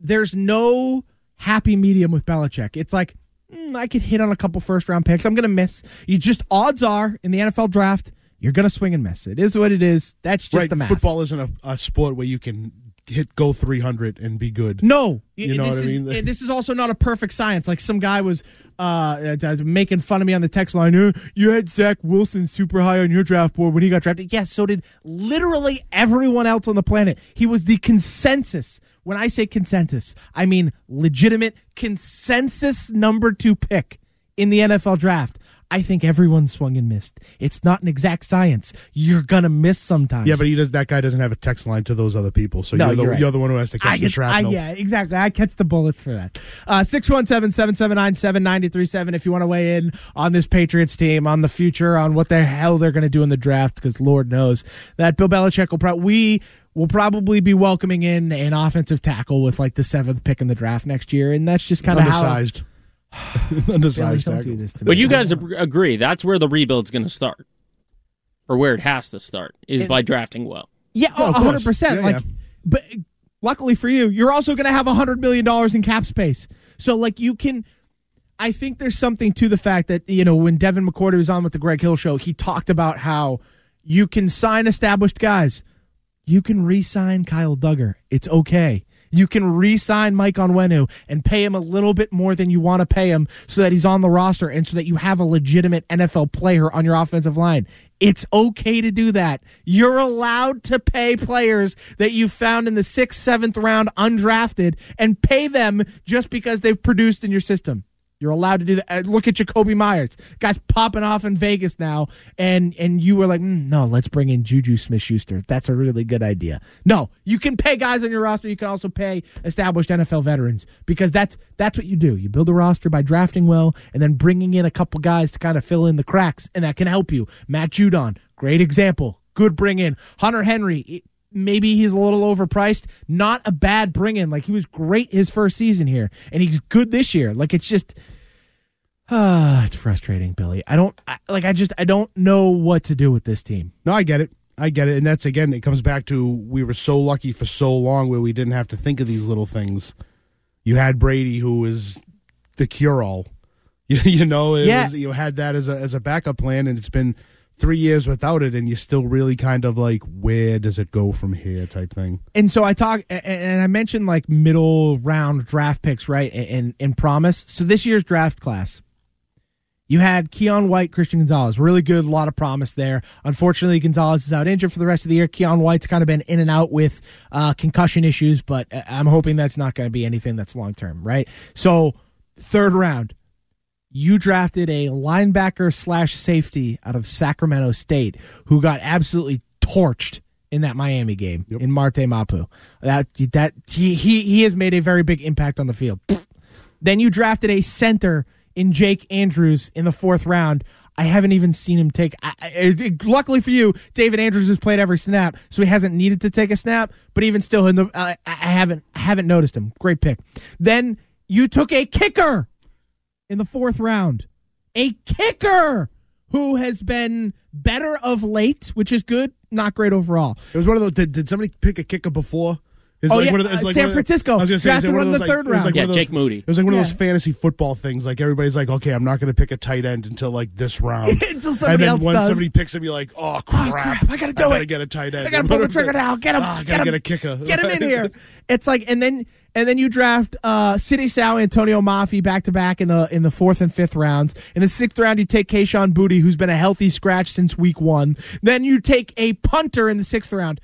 E: there's no happy medium with Belichick. It's like mm, I could hit on a couple first round picks. I'm going to miss. You just odds are in the NFL draft you're going to swing and miss. It is what it is. That's just
F: right.
E: the math.
F: Football isn't a, a sport where you can hit go 300 and be good.
E: No,
F: you know
E: this
F: what I
E: is,
F: mean.
E: This is also not a perfect science. Like some guy was uh, uh, making fun of me on the text line. "Uh, You had Zach Wilson super high on your draft board when he got drafted. Yes, so did literally everyone else on the planet. He was the consensus. When I say consensus, I mean legitimate consensus number two pick in the NFL draft. I think everyone swung and missed. It's not an exact science. You're gonna miss sometimes.
F: Yeah, but he does. That guy doesn't have a text line to those other people. So
E: No,
F: you're, the,
E: you're right.
F: you're the one who has to catch
E: I
F: the
E: get, I, yeah, exactly. I catch the bullets for that. Uh, 617-779-7937 if you want to weigh in on this Patriots team, on the future, on what the hell they're going to do in the draft, because Lord knows that Bill Belichick will probably, we will probably be welcoming in an offensive tackle with like the seventh pick in the draft next year, and that's just kind of how...
F: Undersized. Undersized
E: Billy, don't
F: tackle.
E: to.
G: But you guys agree that's where the rebuild's going to start, or where it has to start, is
E: And-
G: by drafting well.
E: Yeah,
F: Yeah, of
E: a hundred
F: course.
E: percent.
F: Yeah,
E: Like,
F: yeah.
E: but luckily for you, you're also going to have a hundred million dollars in cap space. So, like, you can. I think there's something to the fact that you know when Devin McCourty was on with the Greg Hill show, he talked about how you can sign established guys. You can re-sign Kyle Dugger. It's okay. You can re-sign Mike Onwenu and pay him a little bit more than you want to pay him so that he's on the roster and so that you have a legitimate NFL player on your offensive line. It's okay to do that. You're allowed to pay players that you found in the sixth, seventh round undrafted and pay them just because they've produced in your system. You're allowed to do that. Uh, Look at Jakobi Meyers, guys popping off in Vegas now, and and you were like, "Mm, no, let's bring in Juju Smith-Schuster. That's a really good idea. No, you can pay guys on your roster. You can also pay established NFL veterans because that's that's what you do. You build a roster by drafting well and then bringing in a couple guys to kind of fill in the cracks, and that can help you. Matt Judon, great example. Good bring in. Hunter Henry. Maybe he's a little overpriced. Not a bad bring in. Like he was great his first season here, and he's good this year. Like it's just, ah, it's frustrating, Billy. I don't I, like. I just I don't know what to do with this team.
F: No, I get it. I get it. And that's again, it comes back to we were so lucky for so long where we didn't have to think of these little things. You had Brady, who was the cure all. You, you know, it
E: Yeah.
F: was, you had that as a as a backup plan, and it's been three years without it, and you're still really kind of like, where does it go from here, type thing.
E: And so I talk, and, and I mentioned like middle round draft picks, right? And in promise. So this year's draft class, you had Keion White, Christian Gonzalez, really good, a lot of promise there. Unfortunately, Gonzalez is out injured for the rest of the year. Keion White's kind of been in and out with uh, concussion issues, but uh, I'm hoping that's not going to be anything that's long term, right? So third round, you drafted a linebacker slash safety out of Sacramento State who got absolutely torched in that Miami game in Marte Mapu. That that he, he he has made a very big impact on the field. Then you drafted a center in Jake Andrews in the fourth round. I haven't even seen him take. I, I, luckily for you, David Andrews has played every snap, so he hasn't needed to take a snap. But even still, I, I haven't I haven't noticed him. Great pick. Then you took a kicker in the fourth round. A kicker who has been better of late, which is good, not great overall.
F: It was one of those. Did, did somebody pick a kicker before? It's
E: Oh, yeah,
F: one of the- it's
E: uh,
F: like
E: San
F: one of the-
E: Francisco.
F: I was going to say, it
E: Drafted
F: one of
E: one in
F: those
E: the
F: like,
E: third
F: it like
E: round.
F: one of
G: Yeah,
F: those-
G: Jake Moody.
F: It was like one of those fantasy football things. Like everybody's like, okay, I'm not going to pick a tight end until like this round.
E: Until somebody
F: and then
E: else
F: when
E: does.
F: somebody picks him, you're like, oh crap,
E: crap, I gotta do
F: I
E: it.
F: I gotta get a tight end.
E: I gotta pull the trigger now. Get him.
F: Ah, I gotta
E: him.
F: get a kicker.
E: Get him in here. It's like, and then and then you draft uh, Sidy Sow, Atonio Mafi back to back in the in the fourth and fifth rounds. In the sixth round, you take Kayshon Boutte, who's been a healthy scratch since week one. Then you take a punter in the sixth round.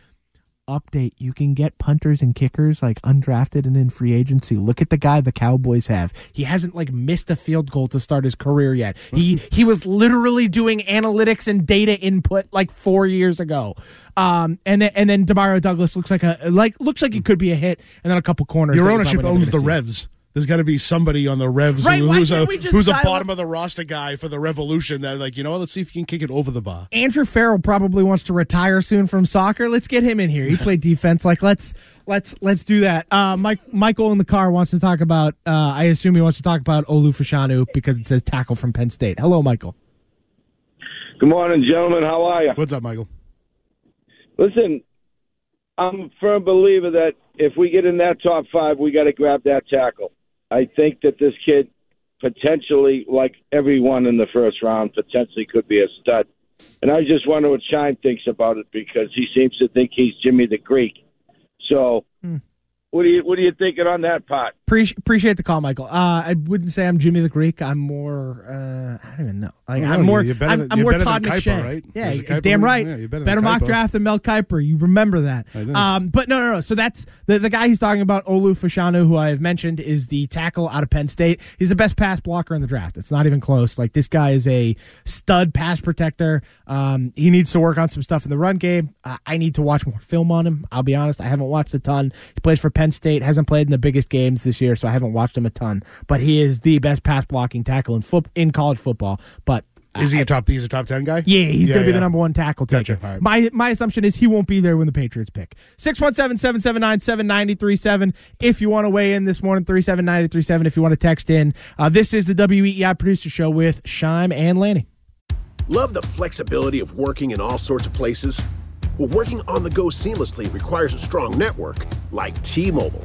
E: Update: You can get punters and kickers like undrafted and in free agency. Look at the guy the Cowboys have. He hasn't like missed a field goal to start his career yet. He he was literally doing analytics and data input like four years ago. Um, and then and then Demario Douglas looks like a like looks like it could be a hit, and then a couple corners.
F: Your ownership owns the. Revs. There's got to be somebody on the Revs
E: Right,
F: who's a who's a bottom
E: up-
F: of the roster guy for the Revolution. That like you know? Let's see if you can kick it over the bar.
E: Andrew Farrell probably wants to retire soon from soccer. Let's get him in here. He played defense. Like let's let's let's do that. Uh, Mike Michael in the car wants to talk about. Uh, I assume he wants to talk about Olu Fashanu because it says tackle from Penn State. Hello, Michael.
N: Good morning, gentlemen. How are you?
F: What's up, Michael?
N: Listen, I'm a firm believer that if we get in that top five, we got to grab that tackle. I think that this kid potentially, like everyone in the first round, potentially could be a stud. And I just wonder what Shine thinks about it because he seems to think he's Jimmy the Greek. So, hmm. what do you what are you thinking on that part?
E: Appreciate appreciate the call, Michael. Uh, I wouldn't say I'm Jimmy the Greek. I'm more. Uh, I don't even know. Like
F: no,
E: I'm more. I'm,
F: than-
E: I'm
F: you're
E: more Todd McShay.
F: Kiper, right?
E: Yeah,
F: Kiper
E: damn right.
F: Yeah, better
E: better mock
F: Kiper.
E: draft than Mel Kiper. You remember that. Um, but no, no, no. So that's the the guy he's talking about. Olu Fashanu, who I have mentioned, is the tackle out of Penn State. He's the best pass blocker in the draft. It's not even close. Like this guy is a stud pass protector. Um, he needs to work on some stuff in the run game. Uh, I need to watch more film on him. I'll be honest. I haven't watched a ton. He plays for Penn State. Hasn't played in the biggest games this year, so I haven't watched him a ton. But he is the best pass blocking tackle in foot in college football. But
F: Is he a top? He's a top ten guy.
E: yeah, he's going to be the number one tackle taker.
F: Gotcha. All right.
E: My my assumption is he won't be there when the Patriots pick. 617-779-7937 if you want to weigh in this morning, 37937 if you want to text in. Uh, this is the WEEI producer show with Scheim and Lanni.
O: Love the flexibility of working in all sorts of places? Well, working on the go seamlessly requires a strong network like T Mobile.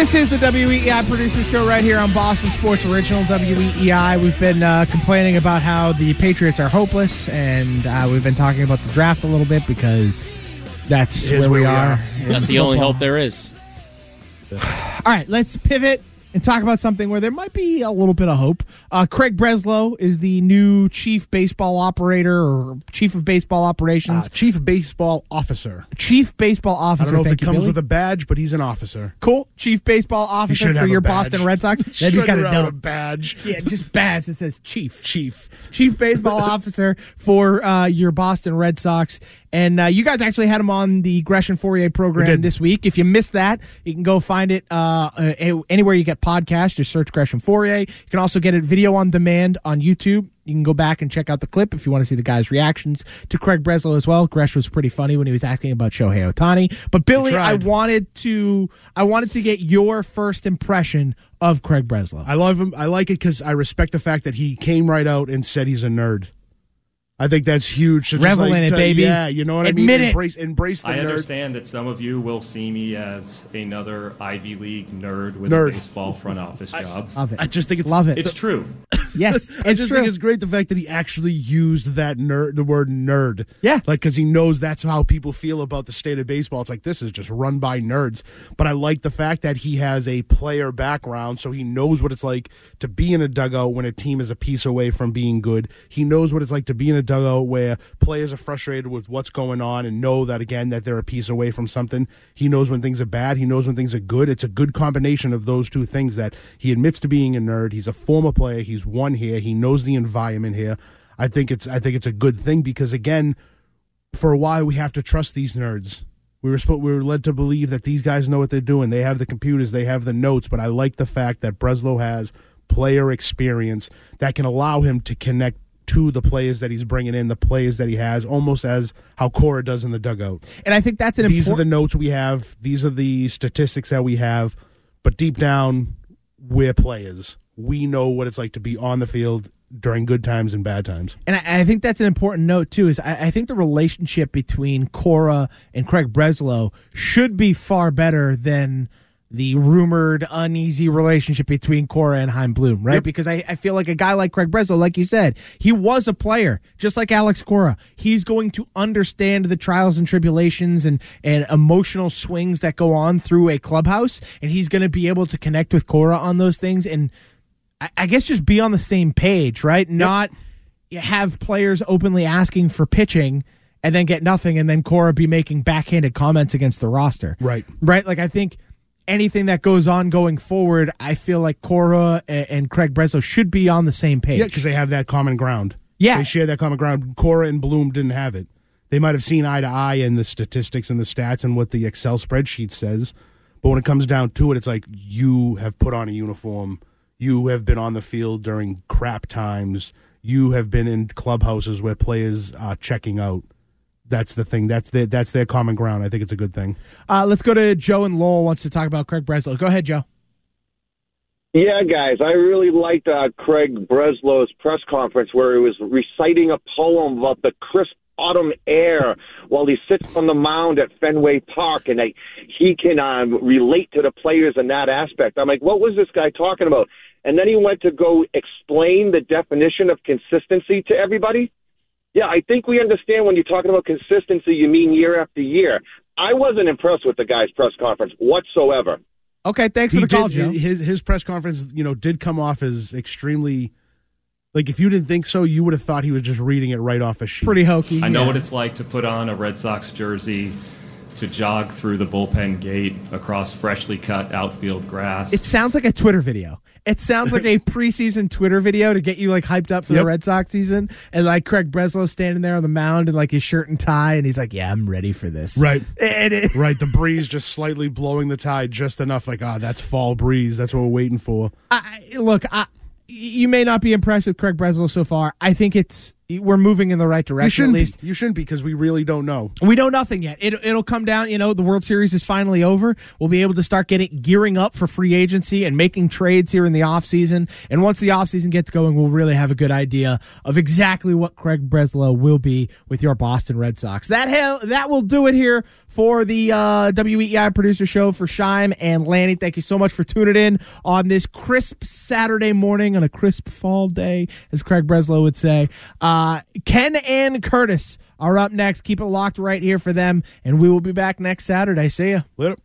E: This is the WEEI producer show right here on Boston Sports Original WEEI. We've been uh, complaining about how the Patriots are hopeless, and uh, we've been talking about the draft a little bit because that's
G: It is
E: where, we,
G: we
E: are.
G: are. That's the only hope there is.
E: All right, let's pivot and talk about something where there might be a little bit of hope. Uh, Craig Breslow is the new chief baseball operator or chief of baseball operations.
F: Uh, chief baseball officer.
E: chief baseball officer.
F: I don't know if it
E: you,
F: comes
E: Billy.
F: with a badge, but he's an officer.
E: Cool. Chief baseball officer
F: should
E: for your. Boston Red Sox. That'd be
F: Strutting
E: kind of
F: around
E: dope.
F: a badge.
E: Yeah, just badge that says chief.
F: Chief.
E: Chief baseball officer for uh, your Boston Red Sox. And uh, you guys actually had him on the Gresh and Fauria program
F: did.
E: this week. If you missed that, you can go find it uh, uh, anywhere you get podcasts. Just search Gresh and Fauria. You can also get it video on demand on YouTube. You can go back and check out the clip if you want to see the guys' reactions to Craig Breslow as well. Gresh was pretty funny when he was asking about Shohei Ohtani. But Billy, I wanted to I wanted to get your first impression of Craig Breslow.
F: I love him. I like it because I respect the fact that he came right out and said he's a nerd. I think that's huge. to just,
E: Revel
F: like,
E: in it,
F: to-
E: baby.
F: Yeah, you know what I
E: Admit
F: mean.
E: it.
F: Embrace, embrace the
P: I
F: nerd.
P: understand that some of you will see me as another Ivy League nerd with
F: Nerd.
P: a baseball front office job.
E: Love it.
F: I just think it's
E: Love it.
P: It's true.
E: Yes,
F: I
E: it's
F: just
E: true.
F: think it's great the fact that he actually used that nerd, the word nerd.
E: Yeah,
F: like because he knows that's how people feel about the state of baseball. It's like this is just run by nerds. But I like the fact that he has a player background, so he knows what it's like to be in a dugout when a team is a piece away from being good. He knows what it's like to be in a dugout where players are frustrated with what's going on and know that again that they're a piece away from something. He knows when things are bad. He knows when things are good. It's a good combination of those two things. That he admits to being a nerd. He's a former player. He's won here. He knows the environment here. I think it's I think it's a good thing because again, for a while we have to trust these nerds. We were we were led to believe that these guys know what they're doing. They have the computers, they have the notes. But I like the fact that Breslow has player experience that can allow him to connect to the plays that he's bringing in, the plays that he has, almost as how Cora does in the dugout.
E: And I think that's an important.
F: These are the notes we have. These are the statistics that we have. But deep down, we're players. We know what it's like to be on the field during good times and bad times.
E: And I, I think that's an important note too. Is I, I think the relationship between Cora and Craig Breslow should be far better than the rumored uneasy relationship between Cora and Chaim Bloom, right? Because I, I feel like a guy like Craig Breslow, like you said, he was a player, just like Alex Cora. He's going to understand the trials and tribulations and, and emotional swings that go on through a clubhouse, and he's going to be able to connect with Cora on those things and I, I guess just be on the same page, right? Not have players openly asking for pitching and then get nothing, and then Cora be making backhanded comments against the roster.
F: Right.
E: Right. Like I think anything that goes on going forward, I feel like Cora and, and Craig Breslow should be on the same page.
F: Yeah, because they have that common ground.
E: Yeah.
F: They share that common ground. Cora and Bloom didn't have it. They might have seen eye to eye in the statistics and the stats and what the Excel spreadsheet says. But when it comes down to it, it's like you have put on a uniform. You have been on the field during crap times. You have been in clubhouses where players are checking out. That's the thing. That's the, that's their common ground. I think it's a good thing.
E: Uh, let's go to Joe and Lowell wants to talk about Craig Breslow. Go ahead, Joe.
Q: Yeah, guys, I really liked uh, Craig Breslow's press conference where he was reciting a poem about the crisp autumn air while he sits on the mound at Fenway Park, and I, he can um, relate to the players in that aspect. I'm like, what was this guy talking about? And then he went to go explain the definition of consistency to everybody. Yeah, I think we understand when you're talking about consistency, you mean year after year. I wasn't impressed with the guy's press conference whatsoever.
E: Okay, thanks
F: He
E: for the call,
F: did-
E: Joe.
F: His his press conference, you know, did come off as extremely. Like if you didn't think so, you would have thought he was just reading it right off a sheet.
E: Pretty hokey.
P: I know what it's like to put on a Red Sox jersey, to jog through the bullpen gate across freshly cut outfield grass.
E: It sounds like a Twitter video. It sounds like a preseason Twitter video to get you like hyped up for the Red Sox season. And like Craig Breslow standing there on the mound in like his shirt and tie, and he's like, "Yeah, I'm ready for this."
F: Right.
E: And it,
F: right. The breeze just slightly blowing the tide just enough. Like, ah, that's fall breeze. That's what we're waiting for.
E: I, look, I, you may not be impressed with Craig Breslow so far. I think it's we're moving in the right direction. At least
F: Be. You shouldn't because we really don't know.
E: We know nothing yet. It, it'll come down. You know, the World Series is finally over. We'll be able to start getting gearing up for free agency and making trades here in the offseason. And once the offseason gets going, we'll really have a good idea of exactly what Craig Breslow will be with your Boston Red Sox. That hell, that will do it here for the uh, WEEI producer show for Scheim and Lanni. Thank you so much for tuning in on this crisp Saturday morning on a crisp fall day, as Craig Breslow would say. Uh, Uh, Ken and Curtis are up next. Keep it locked right here for them, and we will be back next Saturday. See ya.
F: Later.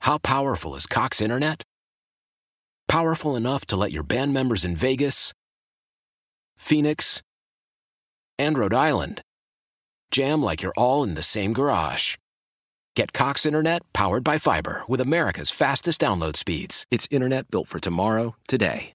O: How powerful is Cox Internet? Powerful enough to let your band members in Vegas, Phoenix, and Rhode Island jam like you're all in the same garage. Get Cox Internet powered by fiber with America's fastest download speeds. It's internet built for tomorrow, today.